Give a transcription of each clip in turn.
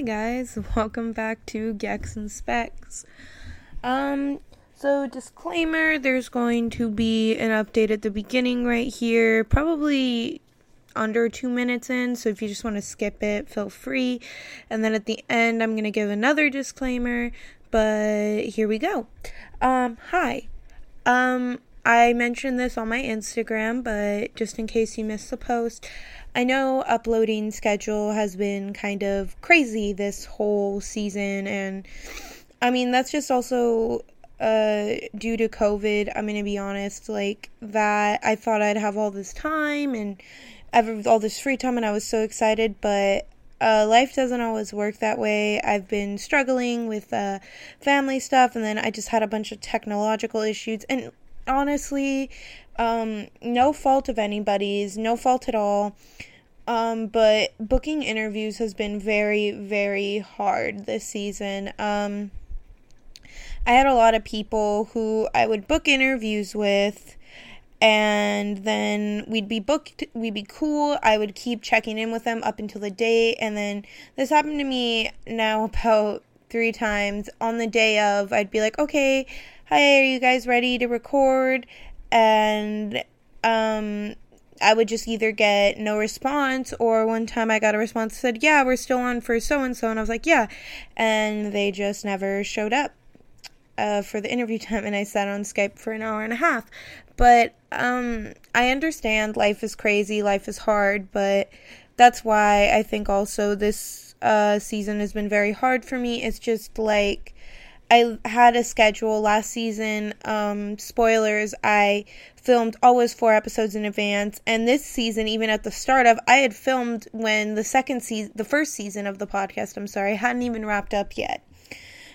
Hi guys, welcome back to Gecks and Specs. Um, so disclaimer, there's going to be an update at the beginning right here, probably under two minutes in, so if you just want to skip it, feel free. And then at the end, I'm going to give another disclaimer, but here we go. Um, hi. Um, I mentioned this on my Instagram, but just in case you missed the post, I know uploading schedule has been kind of crazy this whole season, and I mean, that's just also uh, due to COVID. I'm gonna be honest, like that. I thought I'd have all this time and ever all this free time, and I was so excited, but uh, life doesn't always work that way. I've been struggling with uh, family stuff, and then I just had a bunch of technological issues. And honestly, um, no fault of anybody's, no fault at all. Um, but booking interviews has been very, very hard this season. Um, I had a lot of people who I would book interviews with, and then we'd be booked, we'd be cool. I would keep checking in with them up until the day, and then this happened to me now about three times. On the day of, I'd be like, okay, hi, are you guys ready to record? And um, I would just either get no response, or one time I got a response said, yeah, we're still on for so and so. And I was like, yeah. And they just never showed up. Uh, for the interview time, and I sat on Skype for an hour and a half. But um, I understand life is crazy, life is hard, but that's why I think also this uh, season has been very hard for me. It's just like I had a schedule last season. Um, spoilers, I filmed always four episodes in advance, and this season, even at the start of, I had filmed when the second season, the first season of the podcast, I'm sorry, hadn't even wrapped up yet.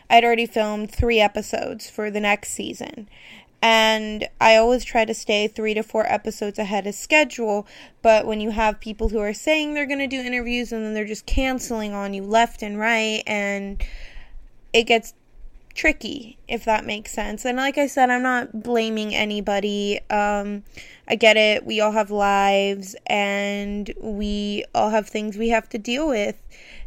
I'd already filmed three episodes for the next season. And I always try to stay three to four episodes ahead of schedule. But when you have people who are saying they're going to do interviews and then they're just canceling on you left and right, and it gets tricky, if that makes sense. And like I said, I'm not blaming anybody. Um, I get it. We all have lives and we all have things we have to deal with.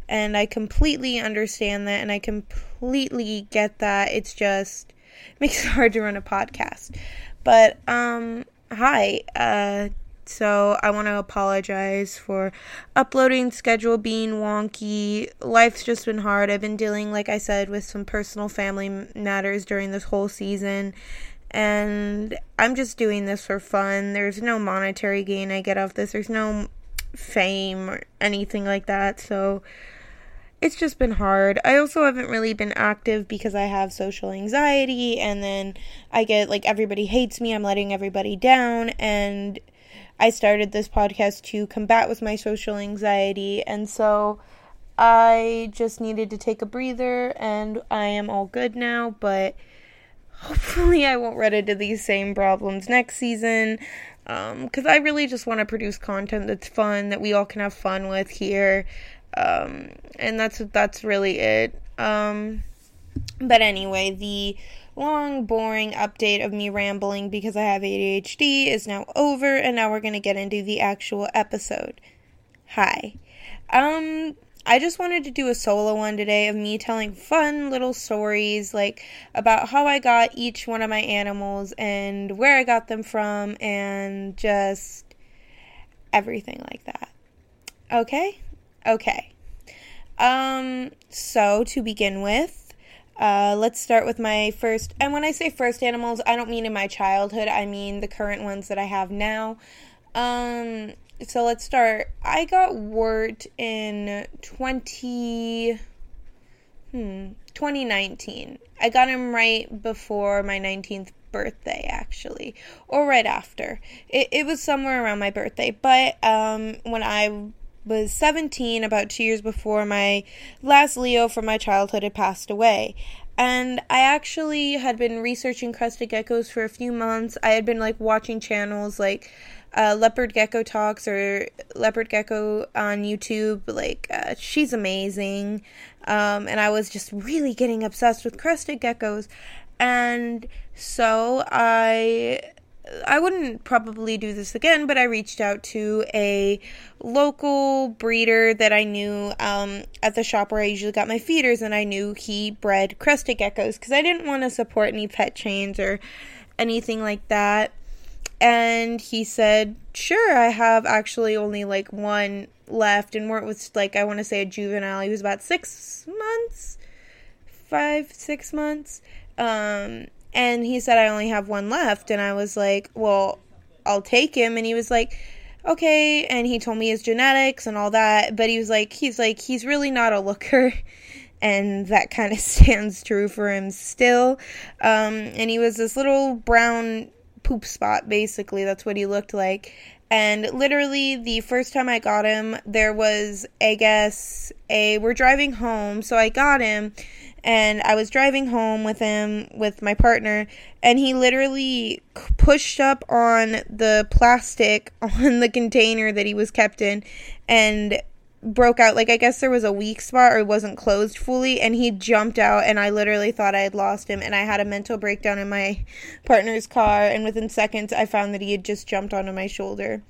And I completely understand that and I completely get that. It's just makes it hard to run a podcast. But um hi, uh so I want to apologize for uploading schedule being wonky. Life's just been hard. I've been dealing, like I said, with some personal family matters during this whole season. And I'm just doing this for fun. There's no monetary gain I get off this. There's no fame or anything like that. So it's just been hard. I also haven't really been active because I have social anxiety and then I get like everybody hates me. I'm letting everybody down and I started this podcast to combat with my social anxiety, and so I just needed to take a breather, and I am all good now, but hopefully I won't run into these same problems next season. Because um, I really just want to produce content that's fun, that we all can have fun with here. Um, and that's that's really it. Um, but anyway, the long, boring update of me rambling because I have ADHD is now over, and now we're gonna get into the actual episode. Hi. Um, I just wanted to do a solo one today of me telling fun little stories, like about how I got each one of my animals and where I got them from, and just everything like that. Okay? Okay. Um, so to begin with, uh, let's start with my first. And when I say first animals, I don't mean in my childhood. I mean the current ones that I have now. Um, so let's start. I got Wirt in 20 hmm 2019. I got him right before my 19th birthday actually or right after. It it was somewhere around my birthday, but um when I was 17, about two years before my last Leo from my childhood had passed away. And I actually had been researching crested geckos for a few months. I had been like watching channels like uh, Leopard Gecko Talks or Leopard Gecko on YouTube. Like, uh, she's amazing. Um, and I was just really getting obsessed with crested geckos. And so I I wouldn't probably do this again, but I reached out to a local breeder that I knew um, at the shop where I usually got my feeders, and I knew he bred crested geckos because I didn't want to support any pet chains or anything like that. And he said, Sure, I have actually only like one left, and where it was like, I want to say a juvenile. He was about six months, five, six months. Um, and he said, I only have one left. And I was like, Well, I'll take him. And he was like, Okay. And he told me his genetics and all that. But he was like, He's like, he's really not a looker. And that kind of stands true for him still. Um, and he was this little brown poop spot, basically. That's what he looked like. And literally, the first time I got him, there was, I guess, a. We're driving home, so I got him, and I was driving home with him with my partner, and he literally pushed up on the plastic on the container that he was kept in, and broke out like I guess there was a weak spot or it wasn't closed fully and he jumped out and I literally thought I had lost him and I had a mental breakdown in my partner's car and within seconds I found that he had just jumped onto my shoulder.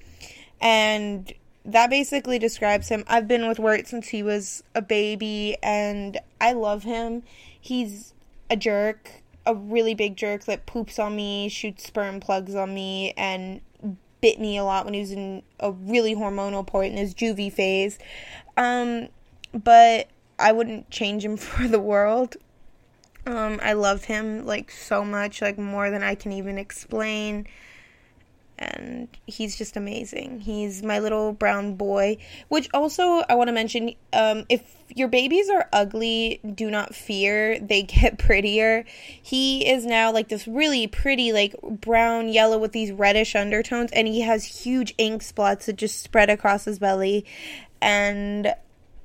And that basically describes him. I've been with Wirt since he was a baby and I love him. He's a jerk, a really big jerk that poops on me, shoots sperm plugs on me and bit me a lot when he was in a really hormonal point in his juvie phase. Um, but I wouldn't change him for the world. Um, I love him like so much, like more than I can even explain. And he's just amazing. He's my little brown boy. Which also I want to mention, um, if your babies are ugly, do not fear. They get prettier. He is now like this really pretty, like brown yellow with these reddish undertones, and he has huge ink spots that just spread across his belly. And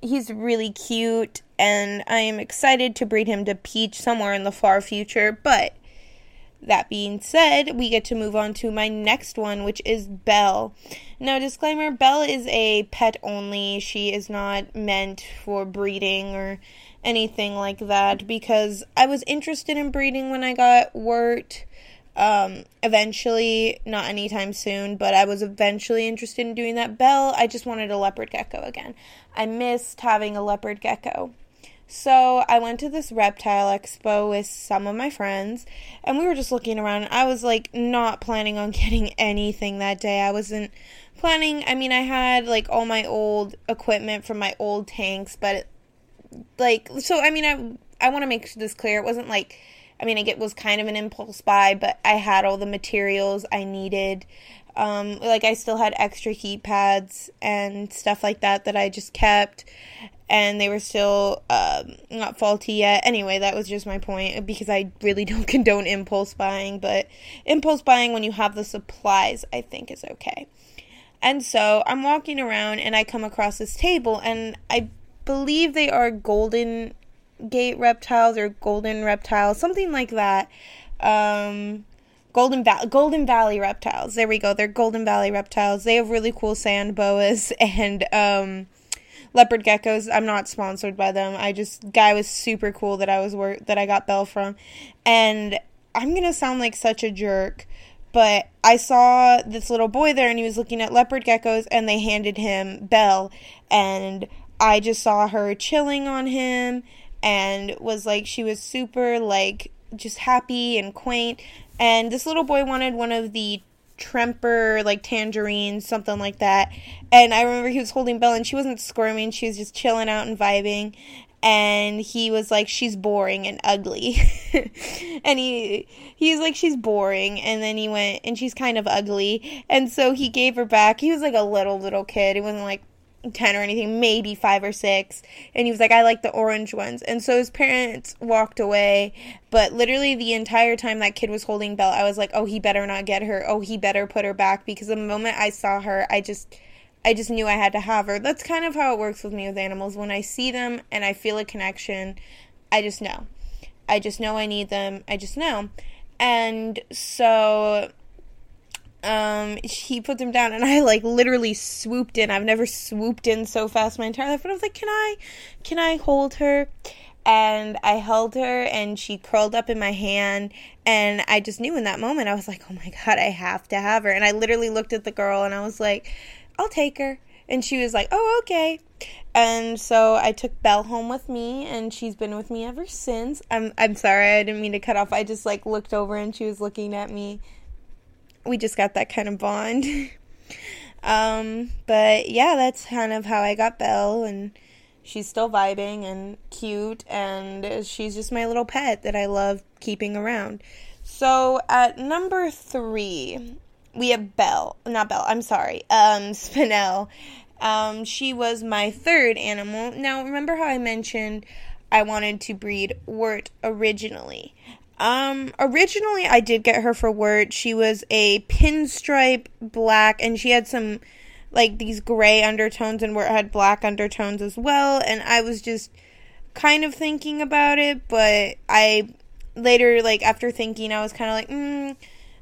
he's really cute, and I am excited to breed him to Peach somewhere in the far future. But that being said, we get to move on to my next one, which is Belle. Now, disclaimer Belle is a pet only. She is not meant for breeding or anything like that because I was interested in breeding when I got Wirt. Um, eventually, not anytime soon, but I was eventually interested in doing that. Belle, I just wanted a leopard gecko again. I missed having a leopard gecko. So I went to this reptile expo with some of my friends, and we were just looking around. I was like not planning on getting anything that day. I wasn't planning. I mean, I had like all my old equipment from my old tanks, but like so. I mean, I I want to make this clear. It wasn't like. I mean, it was kind of an impulse buy, but I had all the materials I needed. Um, like I still had extra heat pads and stuff like that that I just kept and they were still um, not faulty yet. Anyway, that was just my point because I really don't condone impulse buying, but impulse buying when you have the supplies, I think, is okay. And so I'm walking around and I come across this table, and I believe they are golden gate reptiles or golden reptiles, something like that. Um, Golden Valley Golden Valley reptiles. There we go. They're Golden Valley reptiles. They have really cool sand boas and um leopard geckos. I'm not sponsored by them. I just guy was super cool that I was work that I got Bell from, and I'm gonna sound like such a jerk, but I saw this little boy there and he was looking at leopard geckos and they handed him Belle and I just saw her chilling on him and was like she was super like just happy and quaint and this little boy wanted one of the Tremper, like tangerine, something like that. And I remember he was holding Belle and she wasn't squirming, she was just chilling out and vibing. And he was like, She's boring and ugly. and he he's like, She's boring. And then he went, and she's kind of ugly. And so he gave her back. He was like a little, little kid. He wasn't like 10 or anything, maybe 5 or 6. And he was like, I like the orange ones. And so his parents walked away. But literally the entire time that kid was holding Belle, I was like, oh, he better not get her. Oh, he better put her back. Because the moment I saw her, I just. I just knew I had to have her. That's kind of how it works with me with animals. When I see them and I feel a connection, I just know. I just know I need them. I just know. And so um, he put them down, and I like literally swooped in. I've never swooped in so fast my entire life, but I was like, "Can I, can I hold her?" and I held her and she curled up in my hand and I just knew in that moment I was like, "Oh my god, I have to have her." And I literally looked at the girl and I was like, "I'll take her." And she was like, "Oh, okay." And so I took Belle home with me and she's been with me ever since. I'm I'm sorry, I didn't mean to cut off. I just like looked over and she was looking at me. We just got that kind of bond. um, but yeah, that's kind of how I got Belle and she's still vibing and cute and she's just my little pet that I love keeping around. So at number three, we have Belle. Not Belle, I'm sorry. Um, Spinel. Um, she was my third animal. Now, remember how I mentioned I wanted to breed Wirt originally? Um, originally I did get her for Wirt. She was a pinstripe black and she had some like these gray undertones and it had black undertones as well and i was just kind of thinking about it but i later like after thinking i was kind of like mm,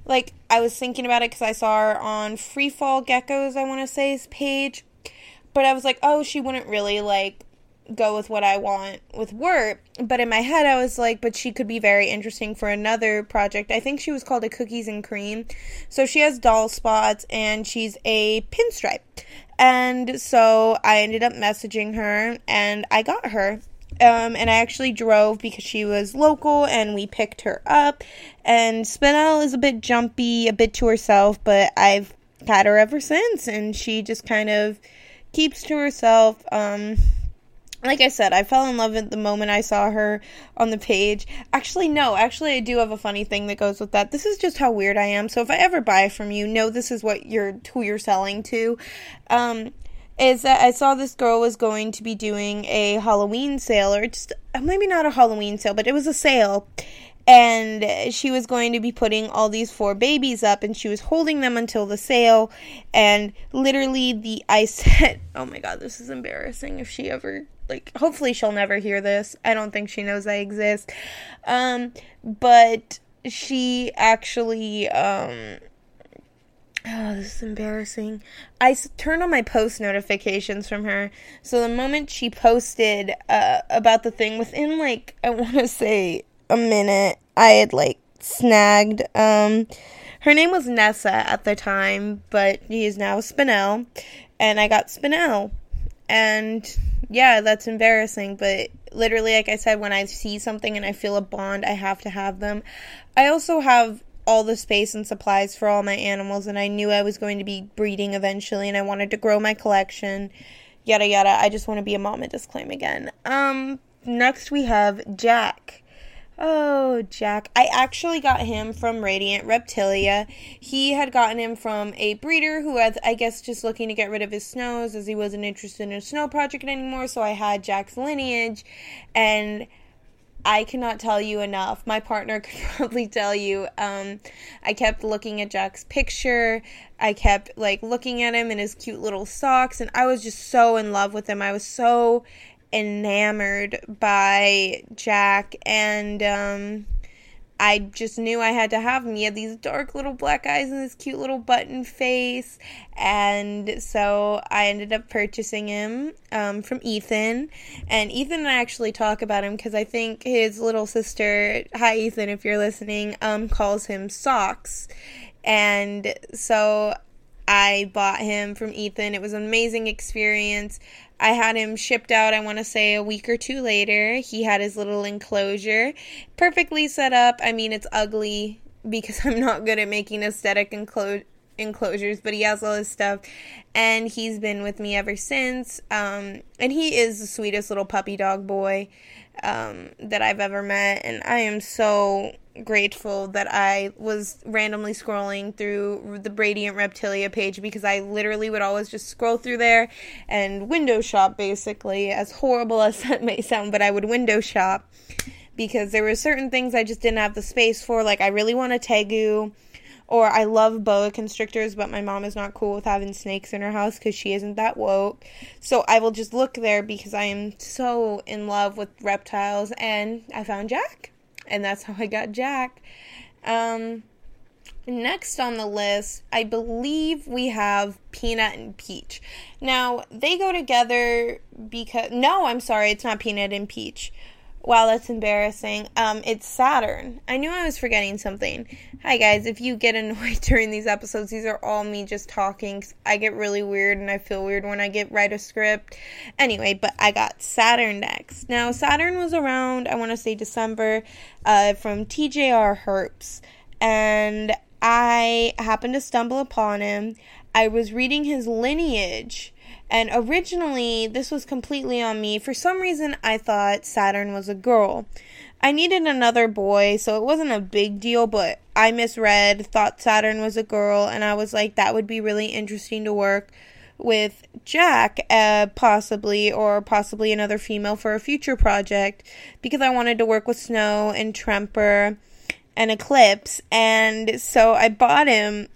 like i was thinking about it because i saw her on free fall geckos i want to say's page but i was like oh she wouldn't really like go with what I want with Wirt. But in my head, I was like, but she could be very interesting for another project. I think she was called a Cookies and Cream. So she has doll spots and she's a pinstripe. And so I ended up messaging her and I got her. Um, and I actually drove because she was local and we picked her up. And Spinel is a bit jumpy, a bit to herself, but I've had her ever since. And she just kind of keeps to herself. Um, like I said, I fell in love at the moment I saw her on the page. Actually, no, actually, I do have a funny thing that goes with that. This is just how weird I am. So if I ever buy from you, know this is what you're who you're selling to. Um, is that I saw this girl was going to be doing a Halloween sale, or just maybe not a Halloween sale, but it was a sale, and she was going to be putting all these four babies up and she was holding them until the sale and literally the I said oh my god this is embarrassing if she ever like hopefully she'll never hear this. I don't think she knows I exist. Um but she actually um Oh, this is embarrassing. I turned on my post notifications from her. So the moment she posted uh, about the thing, within like, I want to say a minute, I had like snagged. Um, her name was Nessa at the time, but he is now Spinel. And I got Spinel. And yeah, that's embarrassing, but literally, like I said, when I see something and I feel a bond, I have to have them. I also have all the space and supplies for all my animals, and I knew I was going to be breeding eventually, and I wanted to grow my collection. Yada yada. I just want to be a mama disclaim again. Um, next we have Jack. Oh, Jack. I actually got him from Radiant Reptilia. He had gotten him from a breeder who was, I guess, just looking to get rid of his snows as he wasn't interested in a snow project anymore. So I had Jack's lineage, and I cannot tell you enough. My partner could probably tell you. Um, I kept looking at Jack's picture. I kept like looking at him in his cute little socks, and I was just so in love with him. I was so enamored by Jack, and um, I just knew I had to have him. He had these dark little black eyes and this cute little button face, and so I ended up purchasing him um, from Ethan. And Ethan and I actually talk about him because I think his little sister, hi Ethan, if you're listening, um, calls him Socks, and so I bought him from Ethan. It was an amazing experience. I had him shipped out, I want to say a week or two later. He had his little enclosure perfectly set up. I mean, it's ugly because I'm not good at making aesthetic enclo- enclosures, but he has all his stuff and he's been with me ever since. Um, and he is the sweetest little puppy dog boy um, that I've ever met. And I am so grateful that I was randomly scrolling through the Radiant Reptilia page because I literally would always just scroll through there and window shop basically, as horrible as that may sound, but I would window shop because there were certain things I just didn't have the space for. Like, I really want a tegu. Or I love boa constrictors, but my mom is not cool with having snakes in her house because she isn't that woke. So I will just look there because I am so in love with reptiles. And I found Jack and that's how I got Jack. Um, next on the list, I believe we have Peanut and Peach. Now, they go together because. No, I'm sorry, it's not Peanut and Peach. Wow, that's embarrassing. Um, it's Saturn. I knew I was forgetting something. Hi guys, if you get annoyed during these episodes, these are all me just talking. I get really weird and I feel weird when I get write a script. Anyway, but I got Saturn next. Now Saturn was around, I want to say December, uh, from TJR Herps, and I happened to stumble upon him. I was reading his lineage and originally, this was completely on me. For some reason, I thought Saturn was a girl. I needed another boy, so it wasn't a big deal, but I misread, thought Saturn was a girl, and I was like, that would be really interesting to work with Jack, uh, possibly, or possibly another female for a future project, because I wanted to work with Snow and Tremper and Eclipse, and so I bought him.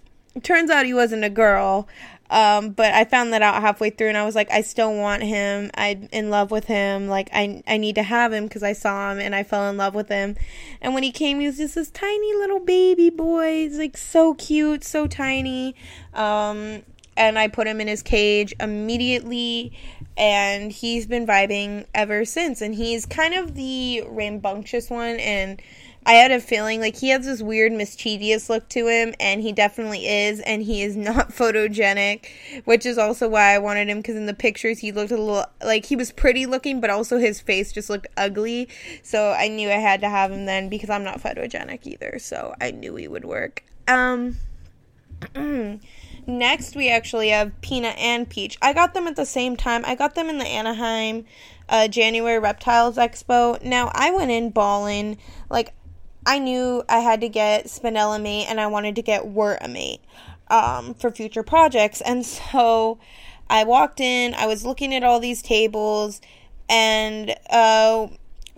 Turns out he wasn't a girl. Um, but I found that out halfway through and I was like, I still want him. I'm in love with him. Like, I, I need to have him because I saw him and I fell in love with him. And when he came, he was just this tiny little baby boy. He's like so cute, so tiny. Um, and I put him in his cage immediately and he's been vibing ever since. And he's kind of the rambunctious one and I had a feeling like he has this weird mischievous look to him, and he definitely is, and he is not photogenic, which is also why I wanted him because in the pictures he looked a little like he was pretty looking, but also his face just looked ugly. So I knew I had to have him then because I'm not photogenic either, so I knew he would work. Um. Next, we actually have Peanut and Peach. I got them at the same time. I got them in the Anaheim uh, January Reptiles Expo. Now, I went in balling. Like, I knew I had to get Spinella mate and I wanted to get Wirt mate um, for future projects. And so I walked in, I was looking at all these tables, and uh,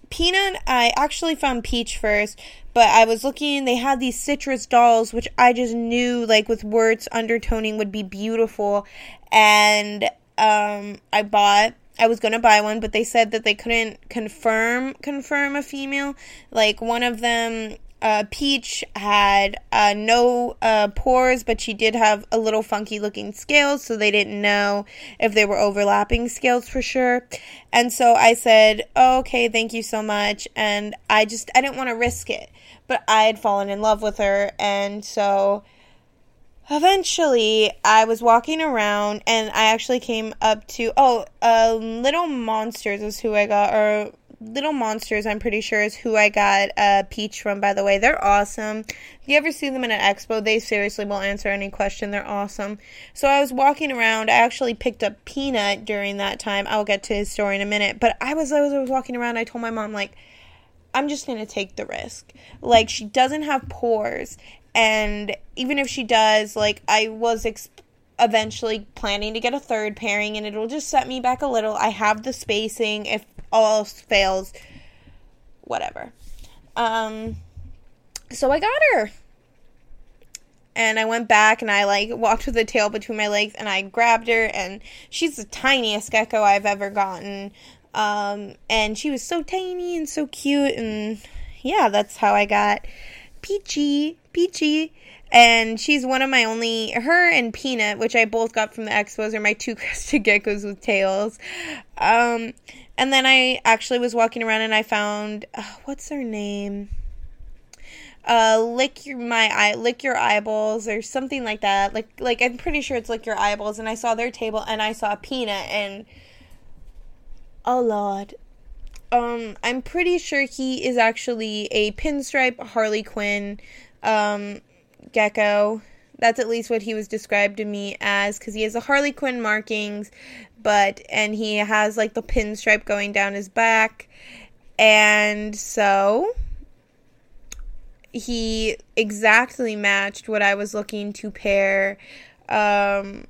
Peanut, I actually found Peach first, but I was looking, they had these citrus dolls, which I just knew, like, with words undertoning would be beautiful. And um, I bought I was gonna buy one, but they said that they couldn't confirm confirm a female. Like one of them, uh, Peach had uh, no uh, pores, but she did have a little funky looking scales, so they didn't know if they were overlapping scales for sure. And so I said, oh, "Okay, thank you so much." And I just I didn't want to risk it, but I had fallen in love with her, and so eventually i was walking around and i actually came up to oh uh, little monsters is who i got or little monsters i'm pretty sure is who i got uh, peach from by the way. They're awesome. If you ever see them in an expo? They seriously will answer any question. They're awesome. So i was walking around. I actually picked up peanut during that time. I'll get to his story in a minute. But i was i was, I was walking around. I told my mom like I'm just going to take the risk. Like, she doesn't have pores and even if she does, like I was ex- eventually planning to get a third pairing, and it'll just set me back a little. I have the spacing. If all else fails, whatever. Um, so I got her. And I went back and I like walked with the tail between my legs and I grabbed her and she's the tiniest gecko I've ever gotten. Um, and she was so tiny and so cute and yeah, that's how I got Peachy, Peachy. And she's one of my only, her and Peanut, which I both got from the expos, are my two crested geckos with tails. Um, and then I actually was walking around and I found, uh, what's her name? Uh, lick your my eye, lick your eyeballs, or something like that. Like, like I'm pretty sure it's lick your eyeballs. And I saw their table, and I saw Peanut, and oh lord, um, I'm pretty sure he is actually a pinstripe Harley Quinn um, gecko. That's at least what he was described to me as because he has the Harley Quinn markings, but and he has like the pinstripe going down his back, and so he exactly matched what I was looking to pair um,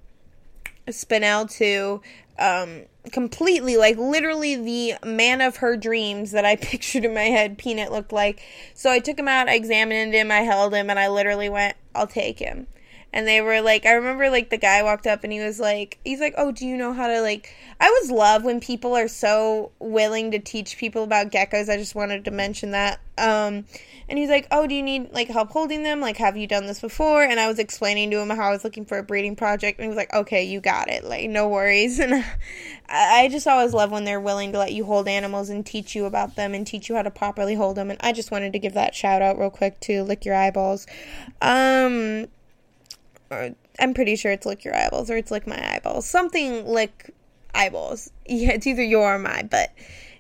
Spinel to. Um, completely like literally the man of her dreams that I pictured in my head Peanut looked like. So I took him out, I examined him, I held him, and I literally went, I'll take him. And they were like I remember like the guy walked up and he was like he's like, "Oh, do you know how to like I always love when people are so willing to teach people about geckos. I just wanted to mention that. Um and he's like, "Oh, do you need like help holding them? Like have you done this before?" And I was explaining to him how I was looking for a breeding project and he was like, "Okay, you got it. Like no worries." And I just always love when they're willing to let you hold animals and teach you about them and teach you how to properly hold them. And I just wanted to give that shout out real quick to Lick Your Eyeballs. Um or I'm pretty sure it's lick your eyeballs or it's lick my eyeballs. Something lick eyeballs. Yeah, it's either your or my, but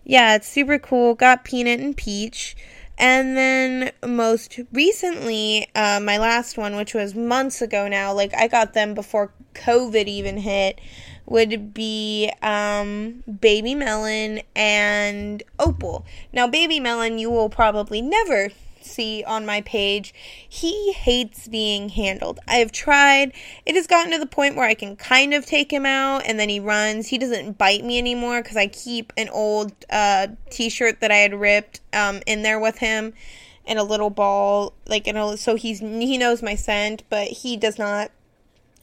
yeah, it's super cool. Got Peanut and Peach. And then most recently, uh, my last one, which was months ago now, like I got them before COVID even hit, would be um, Baby Melon and Opal. Now, Baby Melon, you will probably never see on my page, he hates being handled. I have tried. It has gotten to the point where I can kind of take him out and then he runs. He doesn't bite me anymore because I keep an old uh, t shirt that I had ripped um, in there with him and a little ball. Like, in a, so he's he knows my scent, but he does not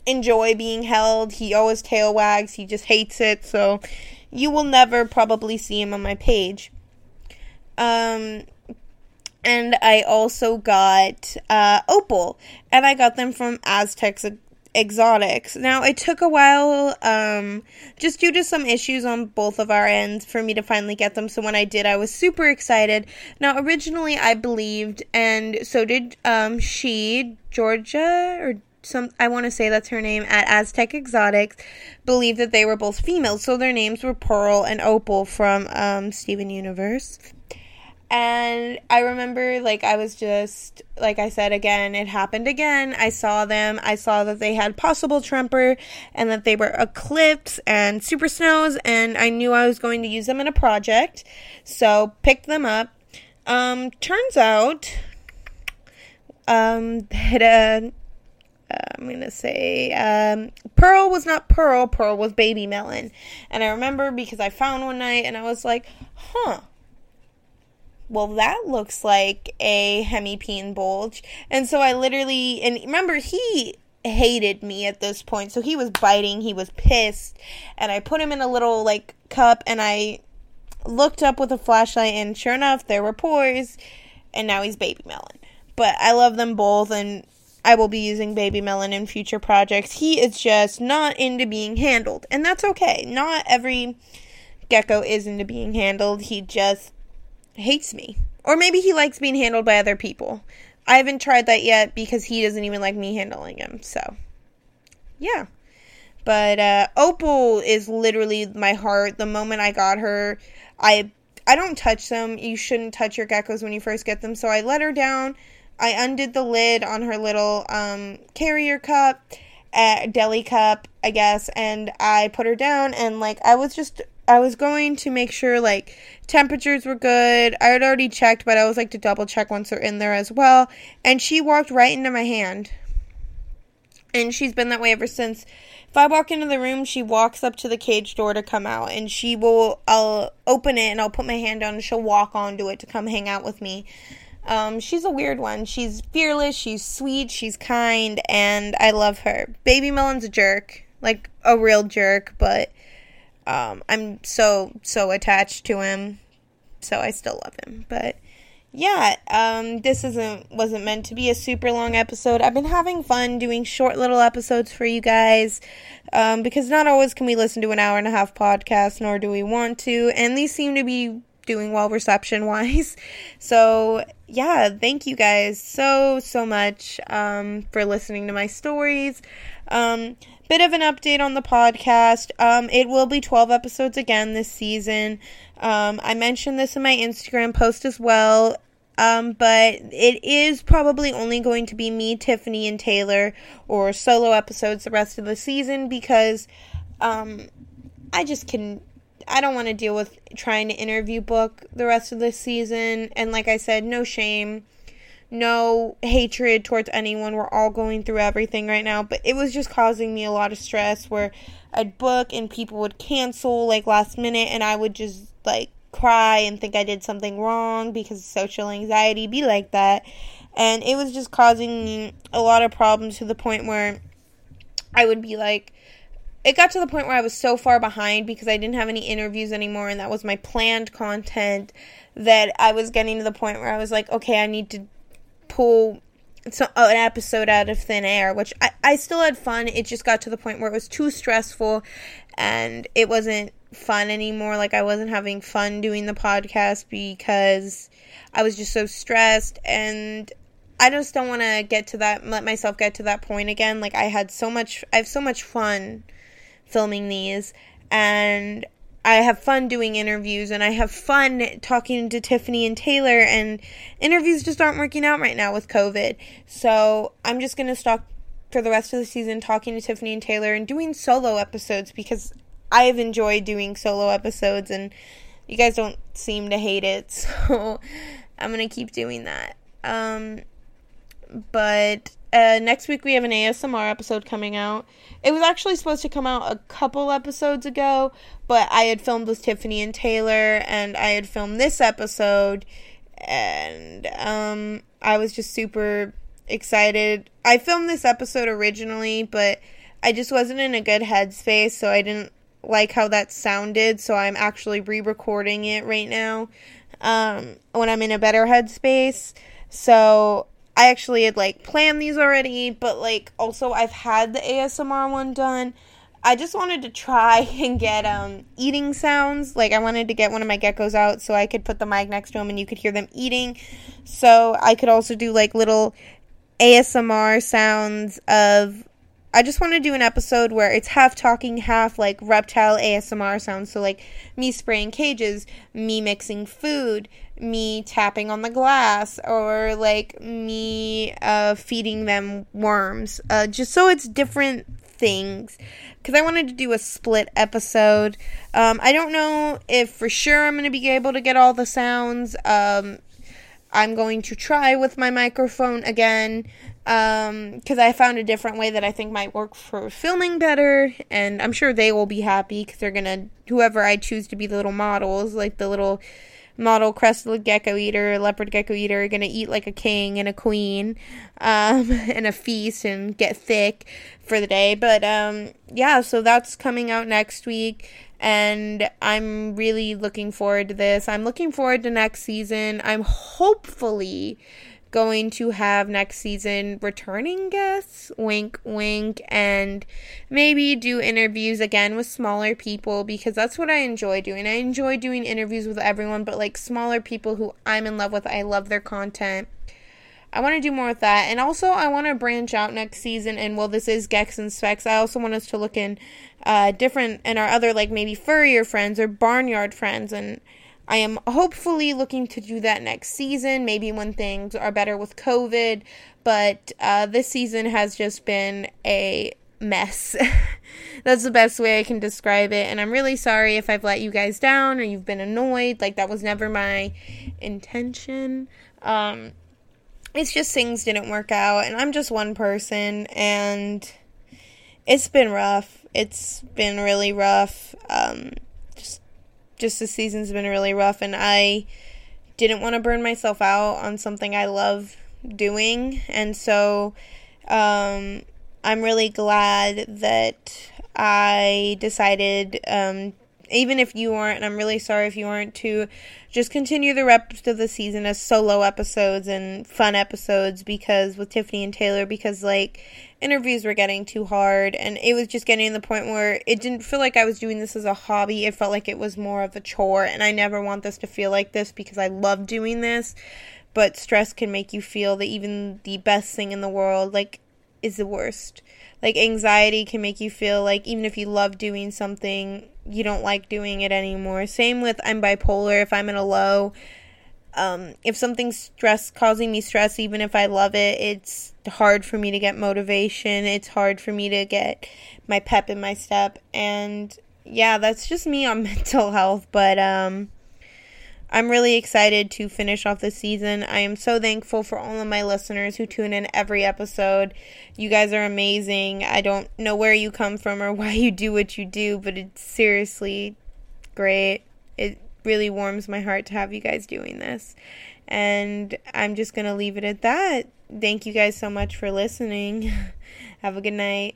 enjoy being held. He always tail wags. He just hates it. So you will never probably see him on my page. Um, and I also got uh, Opal, and I got them from Aztecs Exotics. Now, it took a while, um, just due to some issues on both of our ends, for me to finally get them. So when I did, I was super excited. Now, originally, I believed, and so did um, she, Georgia, or some I want to say that's her name at Aztec Exotics believed that they were both females so their names were Pearl and Opal from um, Steven Universe and I remember, like, I was just, like I said again, it happened again. I saw them. I saw that they had possible tremper and that they were eclipse and super snows, and I knew I was going to use them in a project. So, picked them up. Um, turns out, um, that, uh, I'm gonna say um, Pearl was not Pearl. Pearl was Baby Melon, and I remember because I found one night and I was like, "Huh, well, that looks like a hemipene bulge. And so I literally, and remember, he hated me at this point. So he was biting, he was pissed. And I put him in a little, like, cup and I looked up with a flashlight, and sure enough, there were pores. And now he's baby melon. But I love them both, and I will be using baby melon in future projects. He is just not into being handled. And that's okay. Not every gecko is into being handled. He just hates me. Or maybe he likes being handled by other people. I haven't tried that yet because he doesn't even like me handling him. So, yeah. But uh, Opal is literally my heart. The moment I got her, I I don't touch them. You shouldn't touch your geckos when you first get them. So I let her down. I undid the lid on her little um, carrier cup, uh, deli cup, I guess, and I put her down. And like I was just I was going to make sure like temperatures were good. I had already checked, but I always like to double check once they're in there as well. And she walked right into my hand. And she's been that way ever since. If I walk into the room, she walks up to the cage door to come out and she will I'll open it and I'll put my hand down and she'll walk onto it to come hang out with me. Um, she's a weird one. She's fearless, she's sweet, she's kind, and I love her. Baby Melon's a jerk. Like a real jerk, but um, I'm so so attached to him, so I still love him. But yeah, um, this isn't wasn't meant to be a super long episode. I've been having fun doing short little episodes for you guys, um, because not always can we listen to an hour and a half podcast, nor do we want to, and these seem to be doing well reception wise. So yeah, thank you guys so so much um, for listening to my stories. Um, bit of an update on the podcast. Um, it will be 12 episodes again this season. Um, I mentioned this in my Instagram post as well. Um, but it is probably only going to be me, Tiffany, and Taylor, or solo episodes the rest of the season because um, I just can. I don't want to deal with trying to interview book the rest of the season. And like I said, no shame no hatred towards anyone. We're all going through everything right now, but it was just causing me a lot of stress where I'd book and people would cancel like last minute and I would just like cry and think I did something wrong because social anxiety be like that. and it was just causing me a lot of problems to the point where I would be like, it got to the point where I was so far behind because I didn't have any interviews anymore, and that was my planned content. That I was getting to the point where I was like, okay, I need to pull so, uh, an episode out of thin air, which I, I still had fun. It just got to the point where it was too stressful and it wasn't fun anymore. Like, I wasn't having fun doing the podcast because I was just so stressed. And I just don't want to get to that, let myself get to that point again. Like, I had so much, I have so much fun filming these. And I have fun doing interviews and I have fun talking to Tiffany and Taylor and interviews just aren't working out right now with COVID. So I'm just going to stop for the rest of the season talking to Tiffany and Taylor and doing solo episodes because I have enjoyed doing solo episodes and you guys don't seem to hate it. So I'm going to keep doing that. Um, but uh, next week we have an ASMR episode coming out. It was actually supposed to come out a couple episodes ago, but I had filmed with Tiffany and Taylor, and I had filmed this episode, and um, I was just super excited. I filmed this episode originally, but I just wasn't in a good headspace, so I didn't like how that sounded, so I'm actually re recording it right now um, when I'm in a better headspace. So I actually had like planned these already, but like also I've had the ASMR one done. I just wanted to try and get um eating sounds. Like I wanted to get one of my geckos out so I could put the mic next to them and you could hear them eating. So I could also do like little ASMR sounds of I just want to do an episode where it's half talking, half like reptile ASMR sounds. So, like me spraying cages, me mixing food, me tapping on the glass, or like me uh, feeding them worms. Uh, just so it's different things. Because I wanted to do a split episode. Um, I don't know if for sure I'm going to be able to get all the sounds. Um, I'm going to try with my microphone again because um, I found a different way that I think might work for filming better, and I'm sure they will be happy because they're gonna whoever I choose to be the little models, like the little model crested gecko eater, leopard gecko eater, are gonna eat like a king and a queen, um, and a feast and get thick for the day. But um, yeah, so that's coming out next week and I'm really looking forward to this. I'm looking forward to next season. I'm hopefully going to have next season returning guests, wink, wink, and maybe do interviews again with smaller people because that's what I enjoy doing. I enjoy doing interviews with everyone, but like smaller people who I'm in love with. I love their content. I want to do more with that. And also, I want to branch out next season. And well, this is Gecks and Specs. I also want us to look in uh, different and our other, like maybe furrier friends or barnyard friends. And I am hopefully looking to do that next season, maybe when things are better with COVID. But uh, this season has just been a mess. That's the best way I can describe it. And I'm really sorry if I've let you guys down or you've been annoyed. Like, that was never my intention. Um, it's just things didn't work out. And I'm just one person. And it's been rough. It's been really rough. Um, just the season's been really rough and I didn't want to burn myself out on something I love doing. And so um, I'm really glad that I decided, um, even if you aren't, and I'm really sorry if you aren't, to just continue the rest of the season as solo episodes and fun episodes because with Tiffany and Taylor, because like interviews were getting too hard and it was just getting to the point where it didn't feel like I was doing this as a hobby. It felt like it was more of a chore and I never want this to feel like this because I love doing this. But stress can make you feel that even the best thing in the world like is the worst. Like anxiety can make you feel like even if you love doing something, you don't like doing it anymore. Same with I'm bipolar. If I'm in a low, um, if something's stress causing me stress, even if I love it, it's hard for me to get motivation. It's hard for me to get my pep in my step. And yeah, that's just me on mental health. But um, I'm really excited to finish off the season. I am so thankful for all of my listeners who tune in every episode. You guys are amazing. I don't know where you come from or why you do what you do, but it's seriously great. It really warms my heart to have you guys doing this. And I'm just going to leave it at that. Thank you guys so much for listening. have a good night.